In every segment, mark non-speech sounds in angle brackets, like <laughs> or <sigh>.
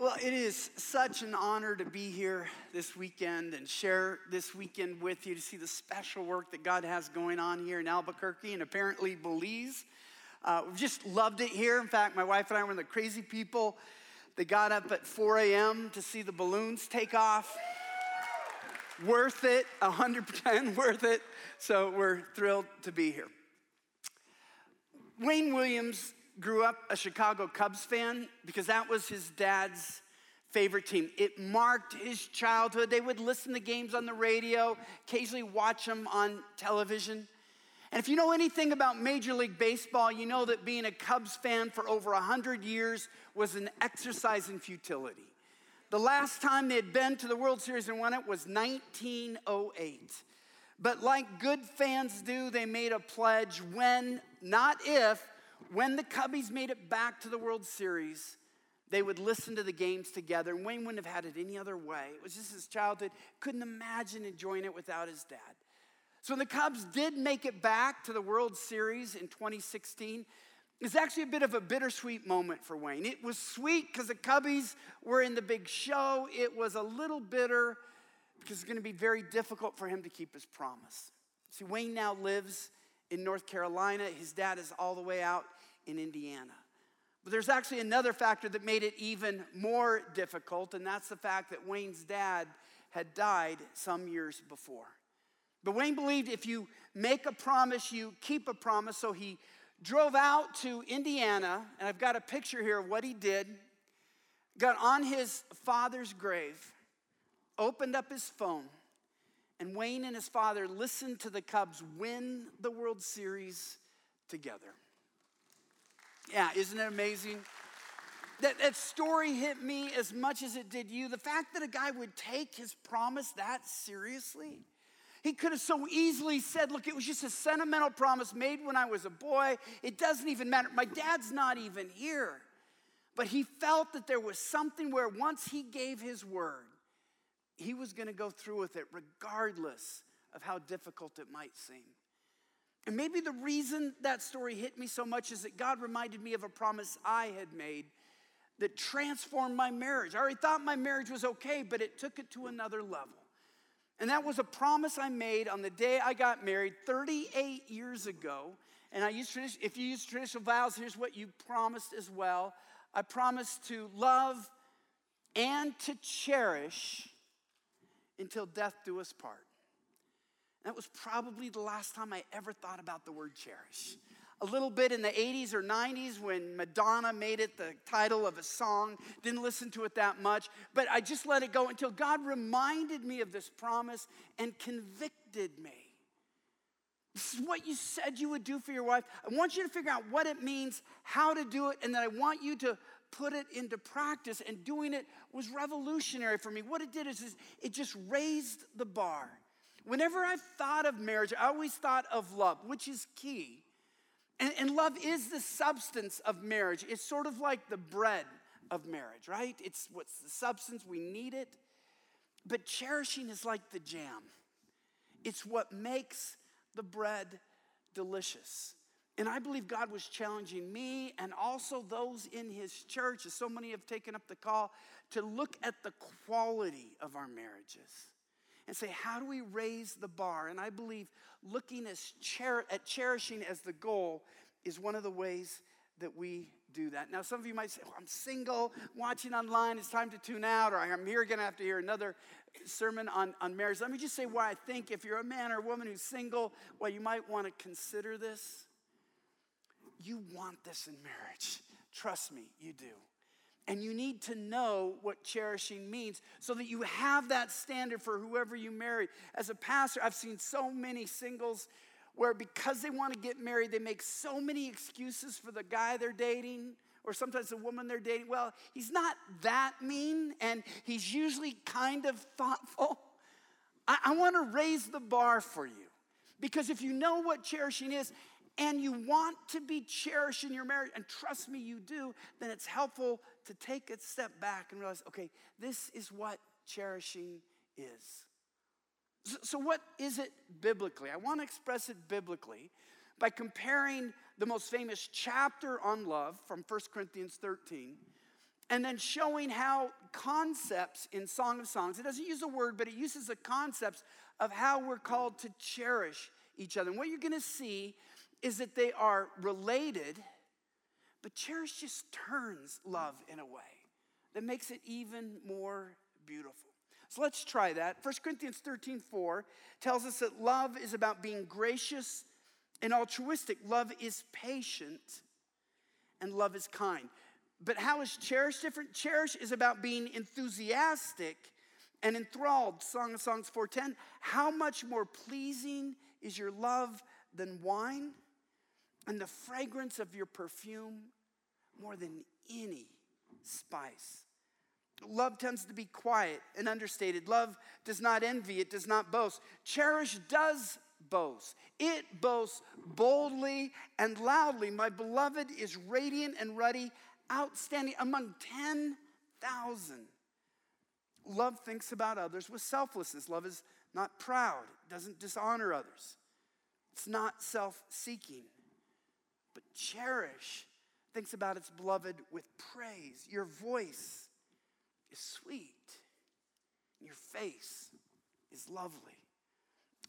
Well, it is such an honor to be here this weekend and share this weekend with you to see the special work that God has going on here in Albuquerque and apparently Belize. Uh, we've just loved it here. In fact, my wife and I were the crazy people that got up at 4 a.m. to see the balloons take off. worth it, 100% <laughs> worth it. So we're thrilled to be here. Wayne Williams grew up a Chicago Cubs fan because that was his dad's favorite team. It marked his childhood. They would listen to games on the radio, occasionally watch them on television. And if you know anything about Major League Baseball, you know that being a Cubs fan for over 100 years was an exercise in futility. The last time they had been to the World Series and won it was 1908. But like good fans do, they made a pledge when, not if, when the Cubbies made it back to the World Series, they would listen to the games together. And Wayne wouldn't have had it any other way. It was just his childhood. Couldn't imagine enjoying it without his dad. So when the Cubs did make it back to the World Series in 2016, it's actually a bit of a bittersweet moment for Wayne. It was sweet because the Cubbies were in the big show. It was a little bitter because it's going to be very difficult for him to keep his promise. See, Wayne now lives in North Carolina. His dad is all the way out in Indiana. But there's actually another factor that made it even more difficult, and that's the fact that Wayne's dad had died some years before. But Wayne believed if you make a promise, you keep a promise. So he drove out to Indiana, and I've got a picture here of what he did. Got on his father's grave, opened up his phone, and Wayne and his father listened to the Cubs win the World Series together. Yeah, isn't it amazing? That, that story hit me as much as it did you. The fact that a guy would take his promise that seriously. He could have so easily said, Look, it was just a sentimental promise made when I was a boy. It doesn't even matter. My dad's not even here. But he felt that there was something where once he gave his word, he was going to go through with it regardless of how difficult it might seem. And maybe the reason that story hit me so much is that God reminded me of a promise I had made that transformed my marriage. I already thought my marriage was okay, but it took it to another level. And that was a promise I made on the day I got married 38 years ago. And I used tradition, if you use traditional vows, here's what you promised as well. I promised to love and to cherish until death do us part. That was probably the last time I ever thought about the word cherish. A little bit in the 80s or 90s when Madonna made it the title of a song. Didn't listen to it that much, but I just let it go until God reminded me of this promise and convicted me. This is what you said you would do for your wife. I want you to figure out what it means, how to do it, and then I want you to put it into practice, and doing it was revolutionary for me. What it did is, is it just raised the bar. Whenever I've thought of marriage, I always thought of love, which is key. And, and love is the substance of marriage. It's sort of like the bread of marriage, right? It's what's the substance, we need it. But cherishing is like the jam, it's what makes the bread delicious. And I believe God was challenging me and also those in his church, as so many have taken up the call, to look at the quality of our marriages and say, how do we raise the bar? And I believe looking cher- at cherishing as the goal is one of the ways that we do that. Now, some of you might say, oh, I'm single, watching online, it's time to tune out, or I'm here to have to hear another sermon on, on marriage. Let me just say why I think if you're a man or a woman who's single, why you might want to consider this you want this in marriage. Trust me, you do. And you need to know what cherishing means so that you have that standard for whoever you marry. As a pastor, I've seen so many singles where because they want to get married, they make so many excuses for the guy they're dating or sometimes the woman they're dating. Well, he's not that mean and he's usually kind of thoughtful. I, I want to raise the bar for you because if you know what cherishing is, and you want to be cherished in your marriage, and trust me, you do, then it's helpful to take a step back and realize okay, this is what cherishing is. So, what is it biblically? I want to express it biblically by comparing the most famous chapter on love from 1 Corinthians 13 and then showing how concepts in Song of Songs, it doesn't use a word, but it uses the concepts of how we're called to cherish each other. And what you're gonna see is that they are related, but cherish just turns love in a way that makes it even more beautiful. So let's try that. 1 Corinthians 13 4 tells us that love is about being gracious and altruistic. Love is patient and love is kind. But how is cherish different? Cherish is about being enthusiastic and enthralled. Song of Songs 410. How much more pleasing is your love than wine? And the fragrance of your perfume more than any spice. Love tends to be quiet and understated. Love does not envy, it does not boast. Cherish does boast. It boasts boldly and loudly. My beloved is radiant and ruddy, outstanding among 10,000. Love thinks about others with selflessness. Love is not proud, it doesn't dishonor others. It's not self seeking. Cherish thinks about its beloved with praise. Your voice is sweet, your face is lovely.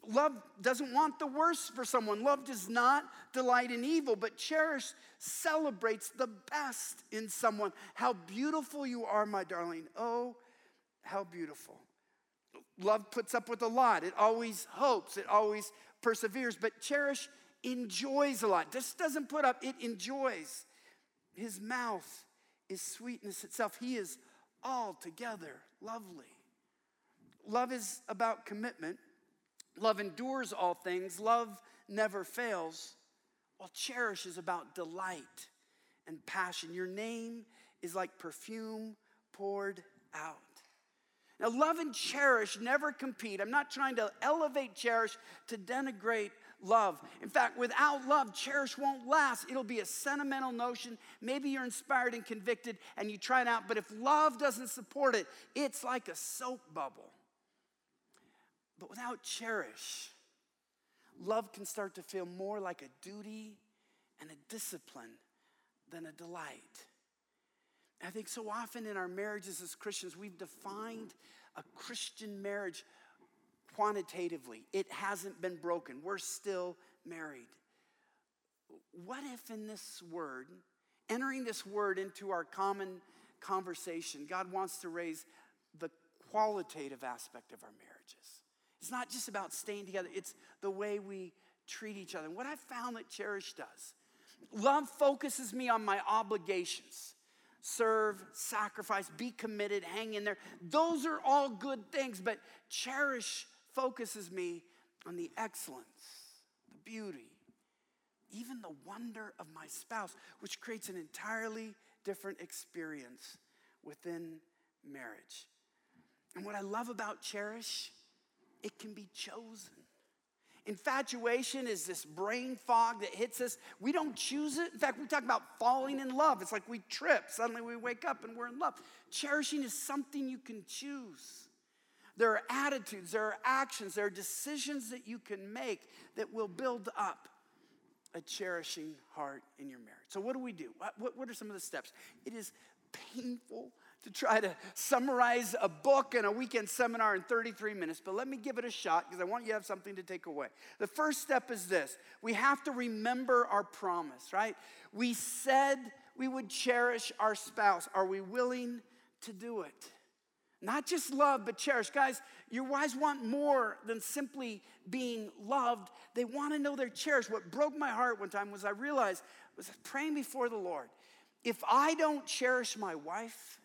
Love doesn't want the worst for someone. Love does not delight in evil, but cherish celebrates the best in someone. How beautiful you are, my darling. Oh, how beautiful. Love puts up with a lot. It always hopes, it always perseveres, but cherish enjoys a lot. Just doesn't put up, it enjoys. His mouth is sweetness itself. He is altogether lovely. Love is about commitment. Love endures all things. Love never fails. While cherish is about delight and passion. Your name is like perfume poured out. Now, love and cherish never compete. I'm not trying to elevate cherish to denigrate love. In fact, without love, cherish won't last. It'll be a sentimental notion. Maybe you're inspired and convicted and you try it out, but if love doesn't support it, it's like a soap bubble. But without cherish, love can start to feel more like a duty and a discipline than a delight. I think so often in our marriages as Christians, we've defined a Christian marriage quantitatively. It hasn't been broken. We're still married. What if in this word, entering this word into our common conversation, God wants to raise the qualitative aspect of our marriages? It's not just about staying together, it's the way we treat each other. And what I found that Cherish does, love focuses me on my obligations serve, sacrifice, be committed, hang in there. Those are all good things, but cherish focuses me on the excellence, the beauty, even the wonder of my spouse, which creates an entirely different experience within marriage. And what I love about cherish, it can be chosen. Infatuation is this brain fog that hits us. We don't choose it. In fact, we talk about falling in love. It's like we trip. Suddenly we wake up and we're in love. Cherishing is something you can choose. There are attitudes, there are actions, there are decisions that you can make that will build up a cherishing heart in your marriage. So, what do we do? What, what, are some of the steps? It is painful to try to summarize a book and a weekend seminar in 33 minutes, but let me give it a shot because I want you to have something to take away. The first step is this we have to remember our promise, right? We said we would cherish our spouse. Are we willing to do it? Not just love, but cherish. Guys, your wives want more than simply being loved. They want to know they're cherished. What broke my heart one time was I realized, was praying before the Lord, if I don't cherish my wife,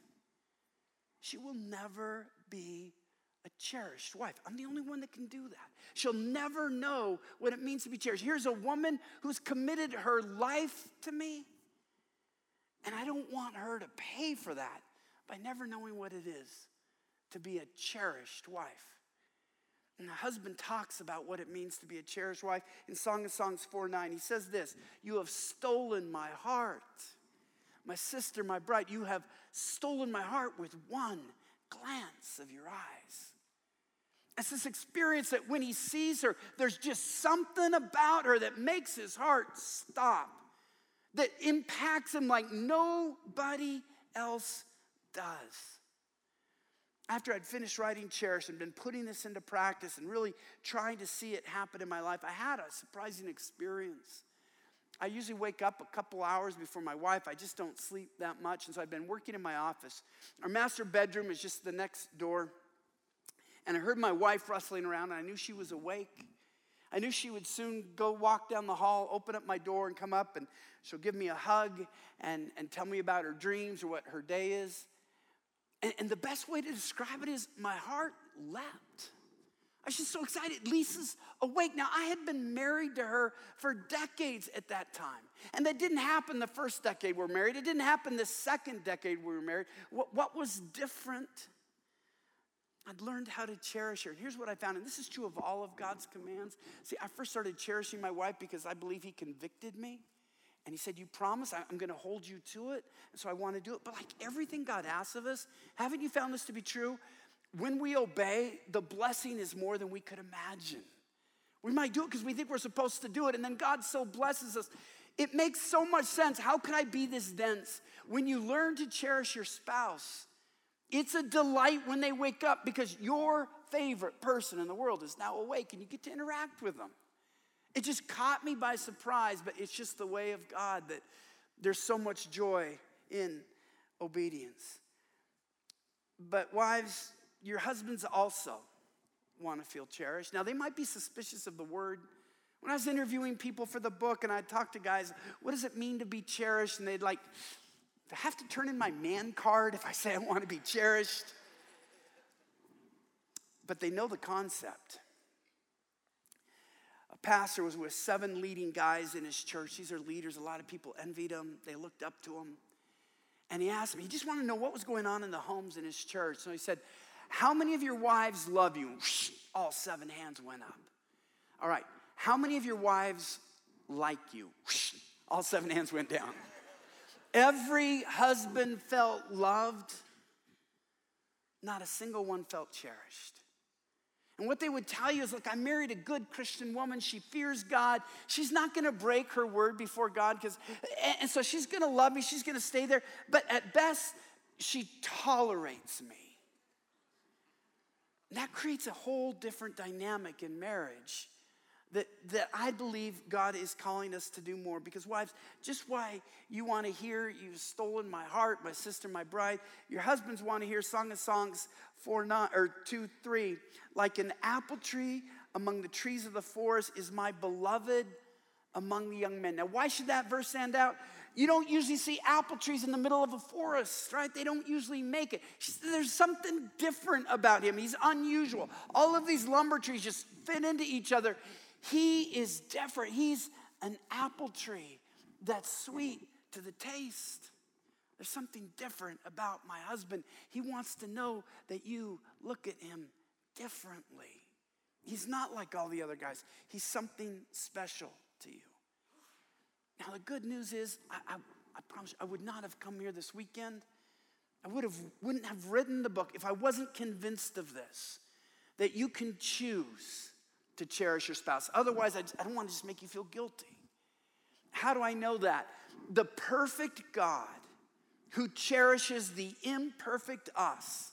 she will never be a cherished wife. I'm the only one that can do that. She'll never know what it means to be cherished. Here's a woman who's committed her life to me, and I don't want her to pay for that by never knowing what it is to be a cherished wife. And the husband talks about what it means to be a cherished wife in Song of Songs 4 9. He says this You have stolen my heart. My sister, my bride, you have stolen my heart with one glance of your eyes. It's this experience that when he sees her, there's just something about her that makes his heart stop, that impacts him like nobody else does. After I'd finished writing Cherish and been putting this into practice and really trying to see it happen in my life, I had a surprising experience. I usually wake up a couple hours before my wife. I just don't sleep that much. And so I've been working in my office. Our master bedroom is just the next door. And I heard my wife rustling around, and I knew she was awake. I knew she would soon go walk down the hall, open up my door, and come up, and she'll give me a hug and, and tell me about her dreams or what her day is. And, and the best way to describe it is my heart leapt. I was just so excited. Lisa's awake. Now, I had been married to her for decades at that time. And that didn't happen the first decade we were married. It didn't happen the second decade we were married. What, what was different? I'd learned how to cherish her. Here's what I found, and this is true of all of God's commands. See, I first started cherishing my wife because I believe He convicted me. And He said, You promise I'm going to hold you to it. And so I want to do it. But like everything God asks of us, haven't you found this to be true? when we obey, the blessing is more than we could imagine. We might do it because we think we're supposed to do it, and then God so blesses us. It makes so much sense. How can I be this dense? When you learn to cherish your spouse, it's a delight when they wake up because your favorite person in the world is now awake and you get to interact with them. It just caught me by surprise, but it's just the way of God that there's so much joy in obedience. But, wives, your husbands also want to feel cherished. Now, they might be suspicious of the word. When I was interviewing people for the book and I talked to guys, what does it mean to be cherished? And they'd like, I have to turn in my man card if I say I want to be cherished. But they know the concept. Pastor was with seven leading guys in his church. These are leaders. A lot of people envied him, they looked up to him. And he asked them, he just wanted to know what was going on in the homes in his church. So he said, how many of your wives love you? All seven hands went up. All right. How many of your wives like you? All seven hands went down. Every husband felt loved, not a single one felt cherished. And what they would tell you is look, I married a good Christian woman. She fears God. She's not going to break her word before God because, and so she's going to love me. She's going to stay there. But at best, she tolerates me. That creates a whole different dynamic in marriage that, that I believe God is calling us to do more. Because, wives, just why you want to hear, You've Stolen My Heart, My Sister, My Bride, your husbands want to hear Song of Songs 4, 9, or 2, 3. Like an apple tree among the trees of the forest is my beloved among the young men. Now, why should that verse stand out? You don't usually see apple trees in the middle of a forest, right? They don't usually make it. There's something different about him. He's unusual. All of these lumber trees just fit into each other. He is different. He's an apple tree that's sweet to the taste. There's something different about my husband. He wants to know that you look at him differently. He's not like all the other guys, he's something special to you. Now, the good news is, I, I, I promise you, I would not have come here this weekend. I would have, wouldn't have written the book if I wasn't convinced of this that you can choose to cherish your spouse. Otherwise, I, just, I don't want to just make you feel guilty. How do I know that? The perfect God who cherishes the imperfect us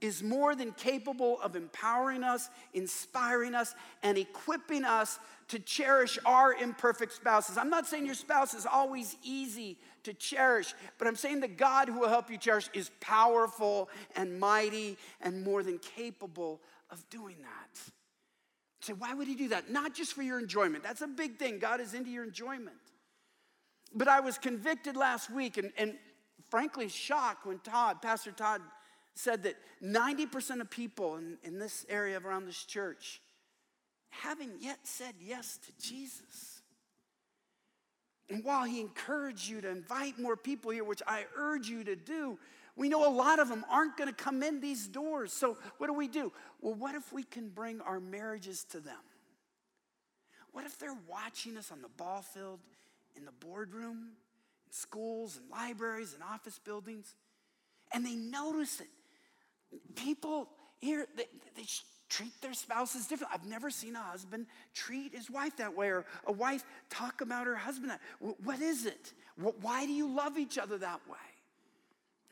is more than capable of empowering us, inspiring us, and equipping us to cherish our imperfect spouses. I'm not saying your spouse is always easy to cherish, but I'm saying the God who will help you cherish is powerful and mighty and more than capable of doing that. Say, why would he do that? Not just for your enjoyment. That's a big thing. God is into your enjoyment. But I was convicted last week and, and frankly shocked when Todd, Pastor Todd, said that 90% of people in, in this area around this church haven't yet said yes to Jesus. And while he encouraged you to invite more people here, which I urge you to do, we know a lot of them aren't going to come in these doors. So, what do we do? Well, what if we can bring our marriages to them? What if they're watching us on the ball field, in the boardroom, in schools and libraries and office buildings, and they notice it? people here, they, they treat their spouses different. I've never seen a husband treat his wife that way or a wife talk about her husband. What is it? Why do you love each other that way?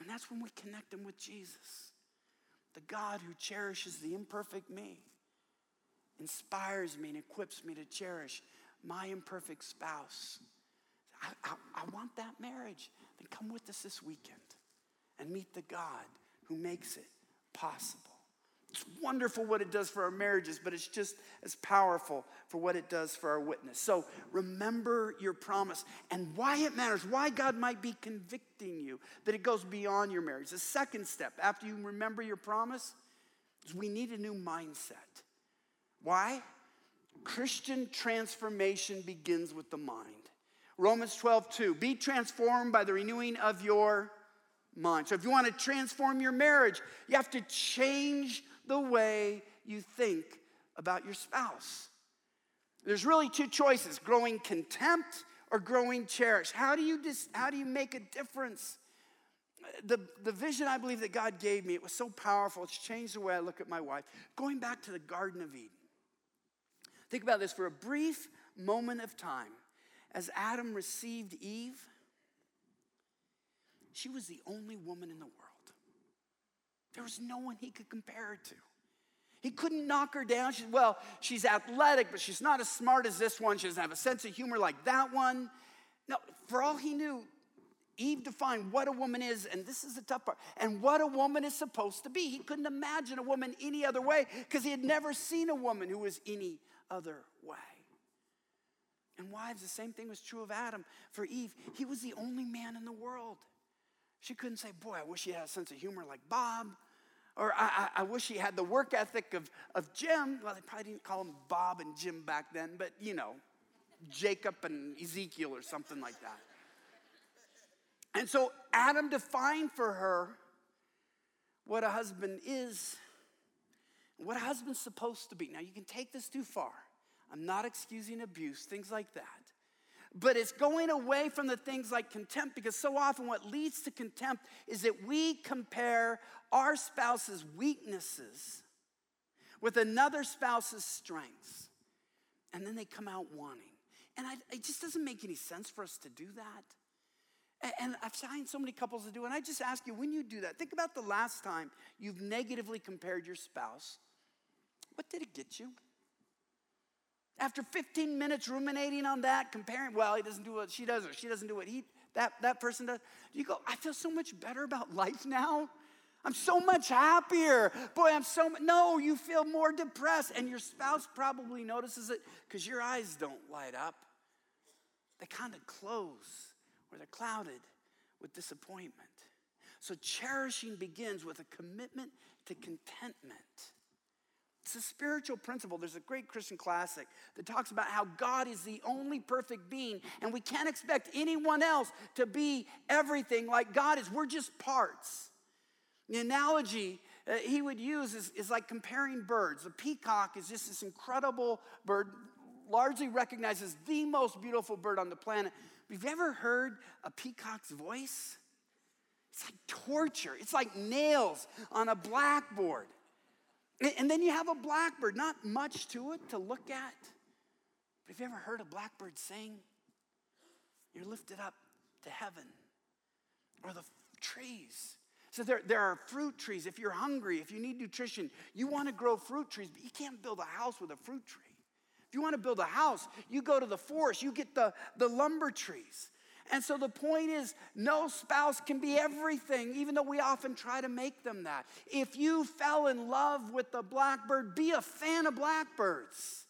And that's when we connect them with Jesus, the God who cherishes the imperfect me, inspires me, and equips me to cherish my imperfect spouse. I, I, I want that marriage. Then come with us this weekend and meet the God who makes it possible. It's wonderful what it does for our marriages, but it's just as powerful for what it does for our witness. So remember your promise and why it matters, why God might be convicting you, that it goes beyond your marriage. The second step after you remember your promise is we need a new mindset. Why? Christian transformation begins with the mind. Romans 12, 2. Be transformed by the renewing of your mind. So if you want to transform your marriage, you have to change the way you think about your spouse. There's really two choices growing contempt or growing cherish. How do you, dis- how do you make a difference? The, the vision I believe that God gave me, it was so powerful. It's changed the way I look at my wife. Going back to the Garden of Eden. Think about this for a brief moment of time. As Adam received Eve, she was the only woman in the world. There was no one he could compare her to. He couldn't knock her down. She's, well, she's athletic, but she's not as smart as this one. She doesn't have a sense of humor like that one. No, for all he knew, Eve defined what a woman is, and this is the tough part, and what a woman is supposed to be. He couldn't imagine a woman any other way because he had never seen a woman who was any other way. And wives, the same thing was true of Adam. For Eve, he was the only man in the world. She couldn't say, Boy, I wish he had a sense of humor like Bob. Or I, I, I, wish he had the work ethic of, of Jim. Well, they probably didn't call him Bob and Jim back then, but you know, Jacob and Ezekiel or something like that. And so Adam defined for her what a husband is, what a husband's supposed to be. Now, you can take this too far. I'm not excusing abuse, things like that. But it's going away from the things like contempt because so often what leads to contempt is that we compare our spouse's weaknesses with another spouse's strengths. And then they come out wanting. And I, it just doesn't make any sense for us to do that. And I've seen so many couples to do, and I just ask you when you do that, think about the last time you've negatively compared your spouse. What did it get you? After 15 minutes ruminating on that, comparing, well, he doesn't do what she does, or she doesn't do what he that, that person does, you go, I feel so much better about life now. I'm so much happier. Boy, I'm so no, you feel more depressed. And your spouse probably notices it because your eyes don't light up. They kind of close or they're clouded with disappointment. So cherishing begins with a commitment to contentment. It's a spiritual principle. There's a great Christian classic that talks about how God is the only perfect being, and we can't expect anyone else to be everything like God is. We're just parts. The analogy uh, he would use is, is like comparing birds. A peacock is just this incredible bird, largely recognized as the most beautiful bird on the planet. Have you ever heard a peacock's voice? It's like torture, it's like nails on a blackboard. And then you have a blackbird, not much to it to look at. But have you ever heard a blackbird sing? You're lifted up to heaven. Or the trees. So there, there are fruit trees. If you're hungry, if you need nutrition, you want to grow fruit trees, but you can't build a house with a fruit tree. If you want to build a house, you go to the forest, you get the, the lumber trees. And so the point is, no spouse can be everything, even though we often try to make them that. If you fell in love with the blackbird, be a fan of blackbirds.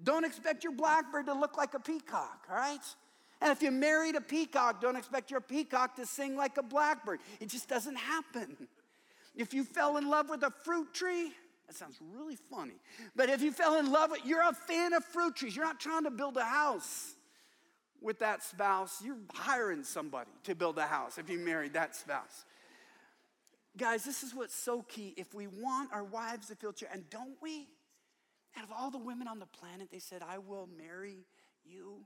Don't expect your blackbird to look like a peacock, all right? And if you married a peacock, don't expect your peacock to sing like a blackbird. It just doesn't happen. If you fell in love with a fruit tree, that sounds really funny. But if you fell in love with, you're a fan of fruit trees. You're not trying to build a house with that spouse, you're hiring somebody to build a house if you married that spouse. Guys, this is what's so key. If we want our wives to feel, and don't we? Out of all the women on the planet, they said, I will marry you.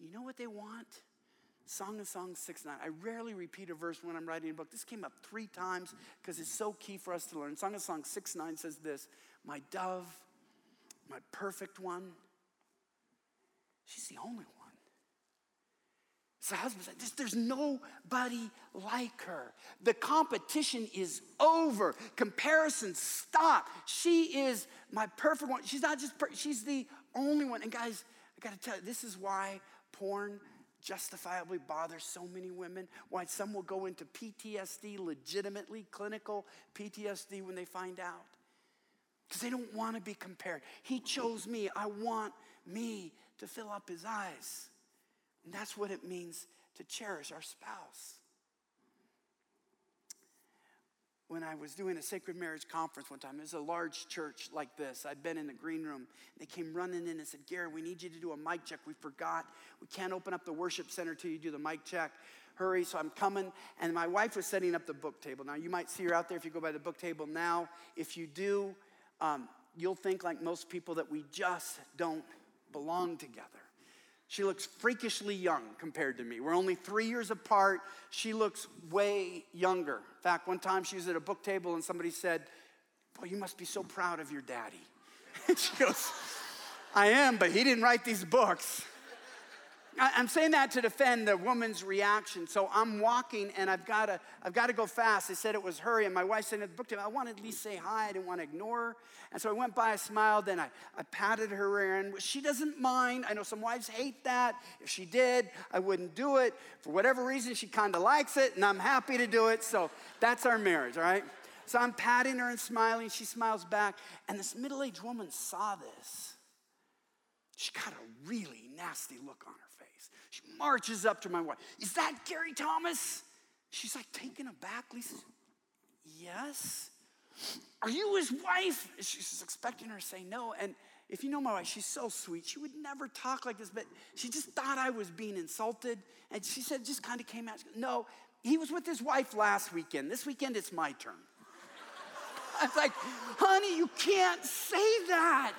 You know what they want? Song of Songs 6 9. I rarely repeat a verse when I'm writing a book. This came up three times because it's so key for us to learn. Song of Songs 6 9 says this My dove, my perfect one, she's the only one. So husband said, There's nobody like her. The competition is over. Comparison stop. She is my perfect one. She's not just, per- she's the only one. And guys, I gotta tell you, this is why porn justifiably bothers so many women, why some will go into PTSD, legitimately clinical PTSD when they find out. Because they don't want to be compared. He chose me. I want me to fill up his eyes. And that's what it means to cherish our spouse. When I was doing a sacred marriage conference one time, it was a large church like this. I'd been in the green room. They came running in and said, Gary, we need you to do a mic check. We forgot. We can't open up the worship center till you do the mic check. Hurry. So I'm coming. And my wife was setting up the book table. Now, you might see her out there if you go by the book table now. If you do, um, you'll think like most people that we just don't belong together. She looks freakishly young compared to me. We're only three years apart. She looks way younger. In fact, one time she was at a book table and somebody said, Boy, you must be so proud of your daddy. And <laughs> she goes, I am, but he didn't write these books. I'm saying that to defend the woman's reaction. So I'm walking and I've got to, I've got to go fast. They said it was hurry, and my wife said at the book I wanted to at least say hi. I didn't want to ignore her. And so I went by, I smiled, then I, I patted her and she doesn't mind. I know some wives hate that. If she did, I wouldn't do it. For whatever reason, she kind of likes it, and I'm happy to do it. So that's our marriage, all right? So I'm patting her and smiling. She smiles back. And this middle aged woman saw this. She got a really nasty look on her she marches up to my wife. Is that Gary Thomas? She's like taken aback. Lisa, yes. Are you his wife? She's expecting her to say no. And if you know my wife, she's so sweet. She would never talk like this, but she just thought I was being insulted. And she said, just kind of came out. No, he was with his wife last weekend. This weekend, it's my turn. <laughs> I was like, honey, you can't say that.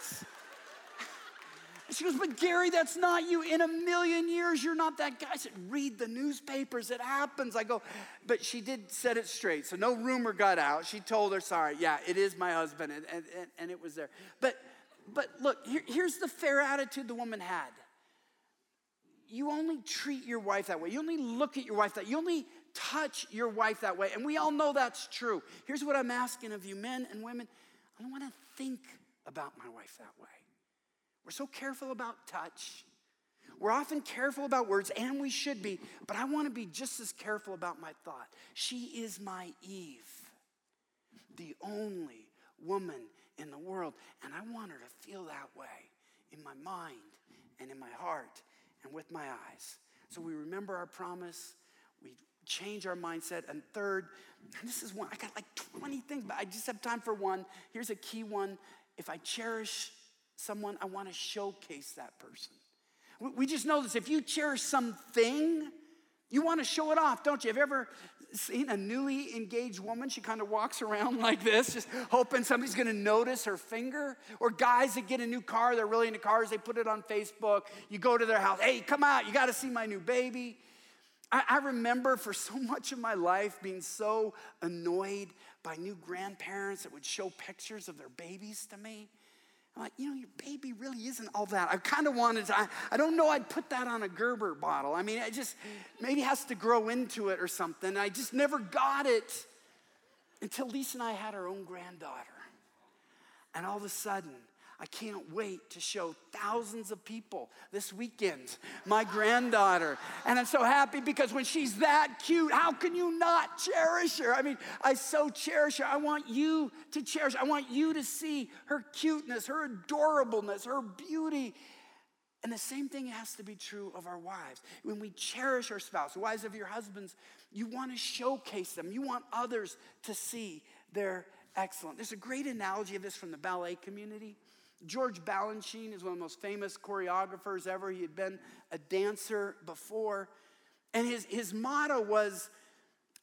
She goes, But Gary, that's not you. In a million years, you're not that guy. I said, Read the newspapers. It happens. I go, But she did set it straight. So no rumor got out. She told her, Sorry, yeah, it is my husband. And, and, and it was there. But, but look, here, here's the fair attitude the woman had. You only treat your wife that way. You only look at your wife that You only touch your wife that way. And we all know that's true. Here's what I'm asking of you, men and women. I don't want to think about my wife that way. We're so careful about touch. We're often careful about words, and we should be, but I want to be just as careful about my thought. She is my Eve, the only woman in the world, and I want her to feel that way in my mind and in my heart and with my eyes. So we remember our promise, we change our mindset, and third, and this is one, I got like 20 things, but I just have time for one. Here's a key one. If I cherish someone, I want to showcase that person. We just know this. If you cherish something, you want to show it off, don't you? Have you ever seen a newly engaged woman? She kind of walks around <laughs> like this, just hoping somebody's going to notice her finger. Or guys that get a new car, they're really into cars, they put it on Facebook. You go to their house, hey, come out, you got to see my new baby. I, I remember for so <laughs> much of my life being so annoyed by new grandparents that would show pictures of their babies to me. I'm like, you know, your baby really isn't all that. I kind of wanted to, I, I don't know, I'd put that on a Gerber bottle. I mean, it just maybe has to grow into it or something. I just never got it until Lisa and I had our own granddaughter. And all of a sudden, I can't wait to show thousands of people this weekend my granddaughter. And I'm so happy because when she's that cute, how can you not cherish her? I mean, I so cherish her. I want you to cherish. I want you to see her cuteness, her adorableness, her beauty. And the same thing has to be true of our wives. When we cherish our spouse, wives of your husbands, you want to showcase them. You want others to see their excellence. There's a great analogy of this from the ballet community. George Balanchine is one of the most famous choreographers ever. He had been a dancer before. And his, his motto was,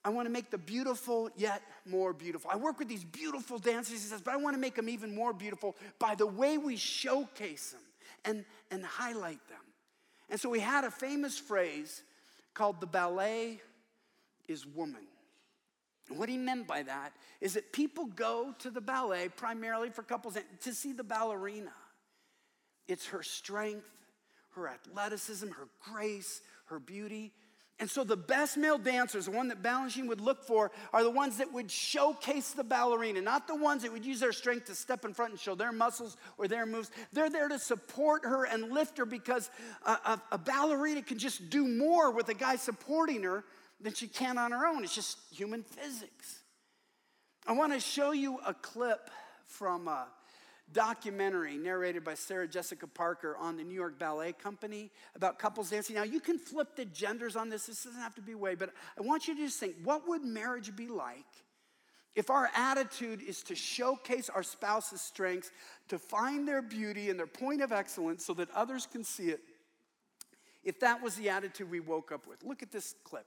I want to make the beautiful yet more beautiful. I work with these beautiful dancers, he says, but I want to make them even more beautiful by the way we showcase them and, and highlight them. And so he had a famous phrase called the ballet is woman. What he meant by that is that people go to the ballet primarily for couples to see the ballerina. It's her strength, her athleticism, her grace, her beauty. And so the best male dancers, the one that Balanchine would look for, are the ones that would showcase the ballerina, not the ones that would use their strength to step in front and show their muscles or their moves. They're there to support her and lift her because a, a, a ballerina can just do more with a guy supporting her than she can on her own. It's just human physics. I want to show you a clip from a documentary narrated by Sarah Jessica Parker on the New York Ballet Company about couples dancing. Now, you can flip the genders on this, this doesn't have to be way, but I want you to just think what would marriage be like if our attitude is to showcase our spouse's strengths, to find their beauty and their point of excellence so that others can see it? If that was the attitude we woke up with. Look at this clip.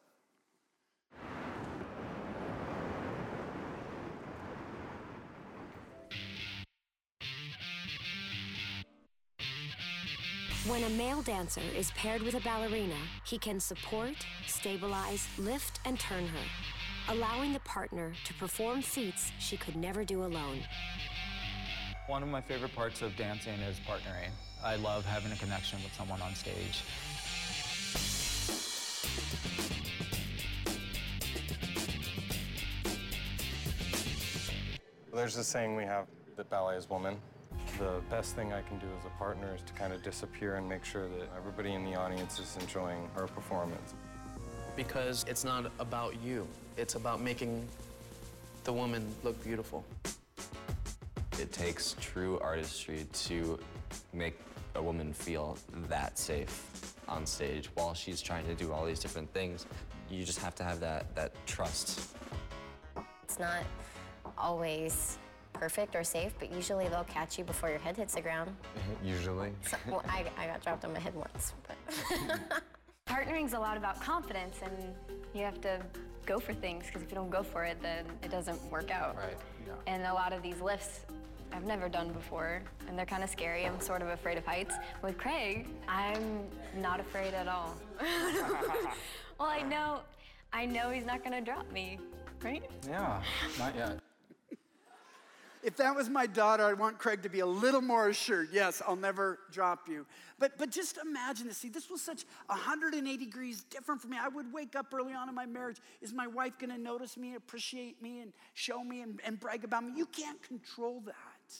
When a male dancer is paired with a ballerina, he can support, stabilize, lift, and turn her, allowing the partner to perform feats she could never do alone. One of my favorite parts of dancing is partnering. I love having a connection with someone on stage. There's a saying we have that ballet is woman. The best thing I can do as a partner is to kind of disappear and make sure that everybody in the audience is enjoying her performance. Because it's not about you, it's about making the woman look beautiful. It takes true artistry to make a woman feel that safe on stage while she's trying to do all these different things. You just have to have that, that trust. It's not always perfect or safe, but usually they'll catch you before your head hits the ground. <laughs> Usually. So, well, I, I got dropped on my head once, but. <laughs> Partnering's a lot about confidence, and you have to go for things because if you don't go for it, then it doesn't work out. Right, yeah. And a lot of these lifts I've never done before, and they're kind of scary. I'm sort of afraid of heights. With Craig, I'm not afraid at all. <laughs> well, I know, I know he's not gonna drop me, right? Yeah, not yet. If that was my daughter, I'd want Craig to be a little more assured. Yes, I'll never drop you. But, but just imagine this. See, this was such 180 degrees different for me. I would wake up early on in my marriage. Is my wife going to notice me, appreciate me, and show me and, and brag about me? You can't control that.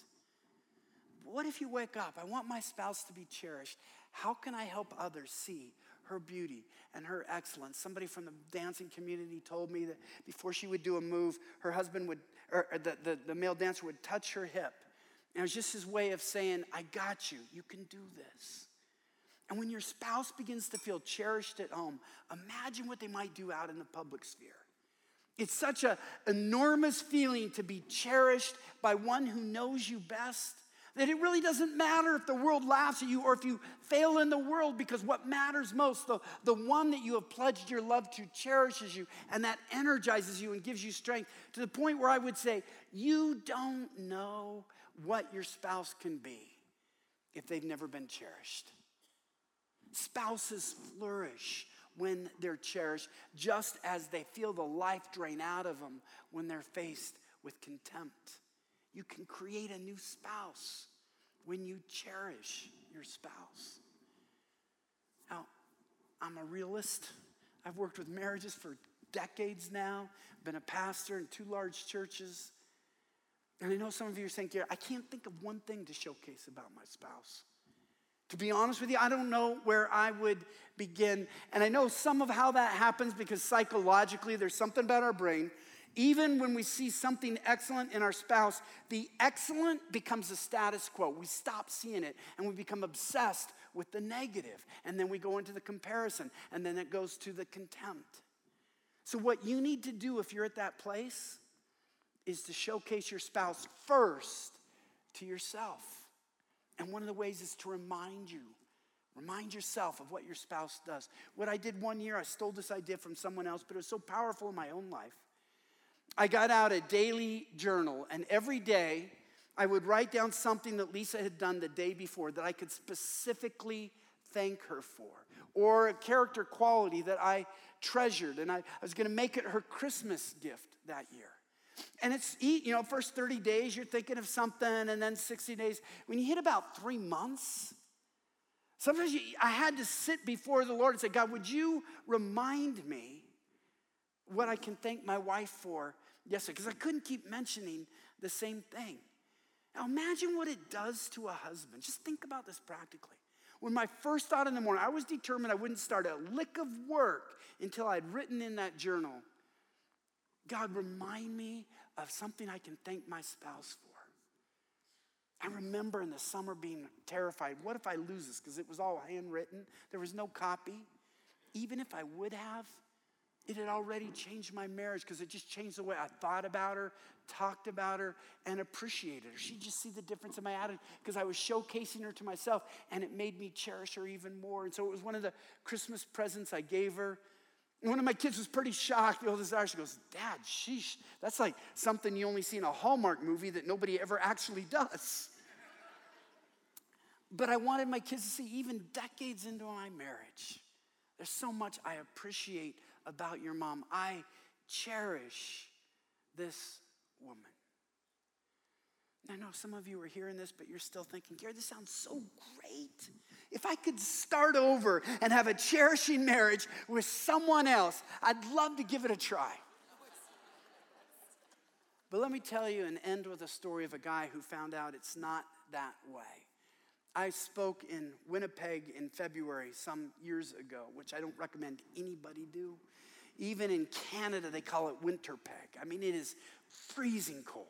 What if you wake up? I want my spouse to be cherished. How can I help others see her beauty and her excellence? Somebody from the dancing community told me that before she would do a move, her husband would or the, the, the male dancer would touch her hip. And it was just his way of saying, I got you, you can do this. And when your spouse begins to feel cherished at home, imagine what they might do out in the public sphere. It's such an enormous feeling to be cherished by one who knows you best that it really doesn't matter if the world laughs at you or if you fail in the world, because what matters most, the, the one that you have pledged your love to, cherishes you, and that energizes you and gives you strength to the point where I would say, you don't know what your spouse can be if they've never been cherished. Spouses flourish when they're cherished, just as they feel the life drain out of them when they're faced with contempt. You can create a new spouse when you cherish your spouse. Now, I'm a realist. I've worked with marriages for decades now, been a pastor in two large churches. And I know some of you are saying, Gary, I can't think of one thing to showcase about my spouse. To be honest with you, I don't know where I would begin. And I know some of how that happens because psychologically, there's something about our brain even when we see something excellent in our spouse, the excellent becomes a status quo. We stop seeing it and we become obsessed with the negative. And then we go into the comparison and then it goes to the contempt. So, what you need to do if you're at that place is to showcase your spouse first to yourself. And one of the ways is to remind you Remind yourself of what your spouse does. What I did one year, I stole this idea from someone else, but it was so powerful in my own life. I got out a daily journal, and every day I would write down something that Lisa had done the day before that I could specifically thank her for, or a character quality that I treasured, and I, I was gonna make it her Christmas gift that year. And it's, you know, first 30 days you're thinking of something, and then 60 days. When you hit about three months, Sometimes you, I had to sit before the Lord and say, God, would you remind me what I can thank my wife for yesterday? Because I couldn't keep mentioning the same thing. Now imagine what it does to a husband. Just think about this practically. When my first thought in the morning, I was determined I wouldn't start a lick of work until I'd written in that journal, God, remind me of something I can thank my spouse for. I remember in the summer being terrified. What if I lose this? Because it was all handwritten, there was no copy. Even if I would have, it had already changed my marriage because it just changed the way I thought about her, talked about her, and appreciated her. She'd just see the difference in my attitude because I was showcasing her to myself and it made me cherish her even more. And so it was one of the Christmas presents I gave her. One of my kids was pretty shocked. The oldest daughter, she goes, Dad, sheesh, that's like something you only see in a Hallmark movie that nobody ever actually does. But I wanted my kids to see, even decades into my marriage, there's so much I appreciate about your mom. I cherish this woman. I know some of you are hearing this, but you're still thinking, Gary, this sounds so great. If I could start over and have a cherishing marriage with someone else, I'd love to give it a try. But let me tell you and end with a story of a guy who found out it's not that way. I spoke in Winnipeg in February some years ago, which I don't recommend anybody do. Even in Canada, they call it Winterpeg. I mean, it is freezing cold.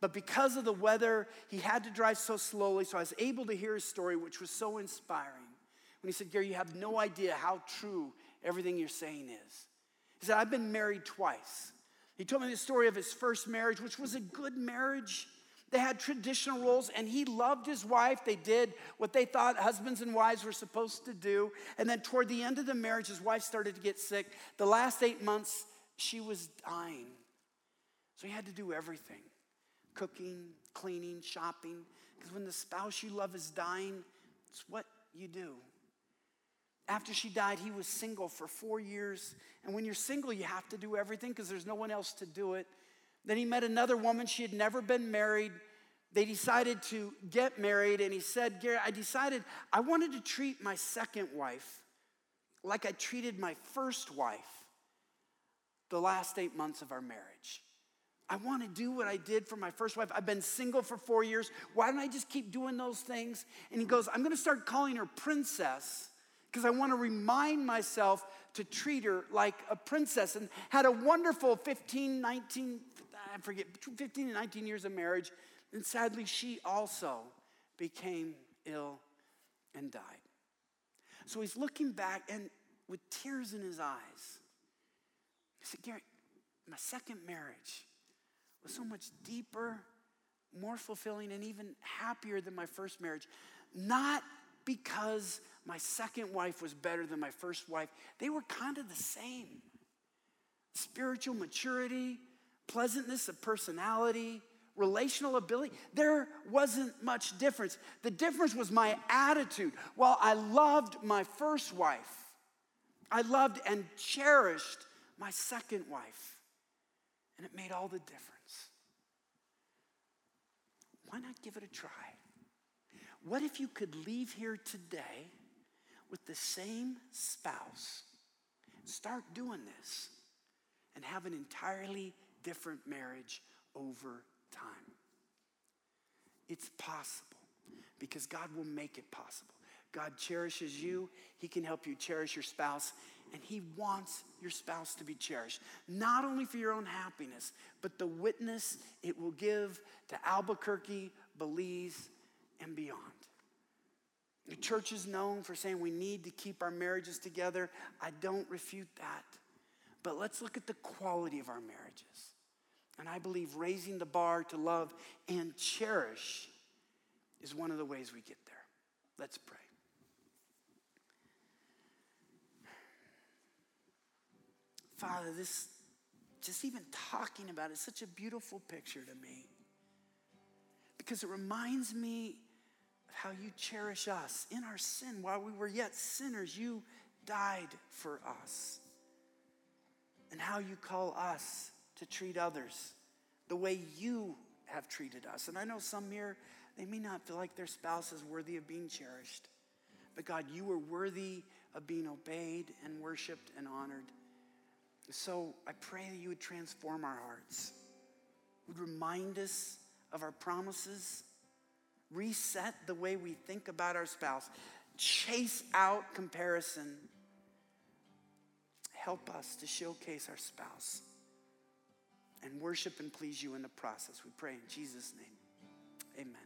But because of the weather, he had to drive so slowly, so I was able to hear his story, which was so inspiring. When he said, Gary, you have no idea how true everything you're saying is. He said, I've been married twice. He told me the story of his first marriage, which was a good marriage. They had traditional roles, and he loved his wife. They did what they thought husbands and wives were supposed to do. And then, toward the end of the marriage, his wife started to get sick. The last eight months, she was dying. So he had to do everything cooking, cleaning, shopping. Because when the spouse you love is dying, it's what you do. After she died, he was single for four years. And when you're single, you have to do everything because there's no one else to do it. Then he met another woman. She had never been married. They decided to get married, and he said, Gary, I decided I wanted to treat my second wife like I treated my first wife the last eight months of our marriage. I want to do what I did for my first wife. I've been single for four years. Why don't I just keep doing those things? And he goes, I'm going to start calling her princess because I want to remind myself to treat her like a princess. And had a wonderful 15, 19, I forget, 15 and 19 years of marriage. And sadly, she also became ill and died. So he's looking back and with tears in his eyes, he said, Gary, my second marriage was so much deeper, more fulfilling, and even happier than my first marriage. Not because my second wife was better than my first wife, they were kind of the same. Spiritual maturity, pleasantness of personality, relational ability, there wasn't much difference. The difference was my attitude. While I loved my first wife, I loved and cherished my second wife, and it made all the difference. Why not give it a try? What if you could leave here today with the same spouse, start doing this, and have an entirely different marriage over time. It's possible because God will make it possible. God cherishes you, He can help you cherish your spouse, and He wants your spouse to be cherished, not only for your own happiness, but the witness it will give to Albuquerque, Belize, and beyond. The church is known for saying we need to keep our marriages together. I don't refute that. But let's look at the quality of our marriages. And I believe raising the bar to love and cherish is one of the ways we get there. Let's pray. Father, this, just even talking about it, is such a beautiful picture to me. Because it reminds me of how you cherish us in our sin. While we were yet sinners, you died for us. And how you call us to treat others the way you have treated us. And I know some here, they may not feel like their spouse is worthy of being cherished. But God, you are worthy of being obeyed and worshiped and honored. So I pray that you would transform our hearts, would remind us of our promises, reset the way we think about our spouse, chase out comparison. Help us to showcase our spouse and worship and please you in the process. We pray in Jesus' name. Amen.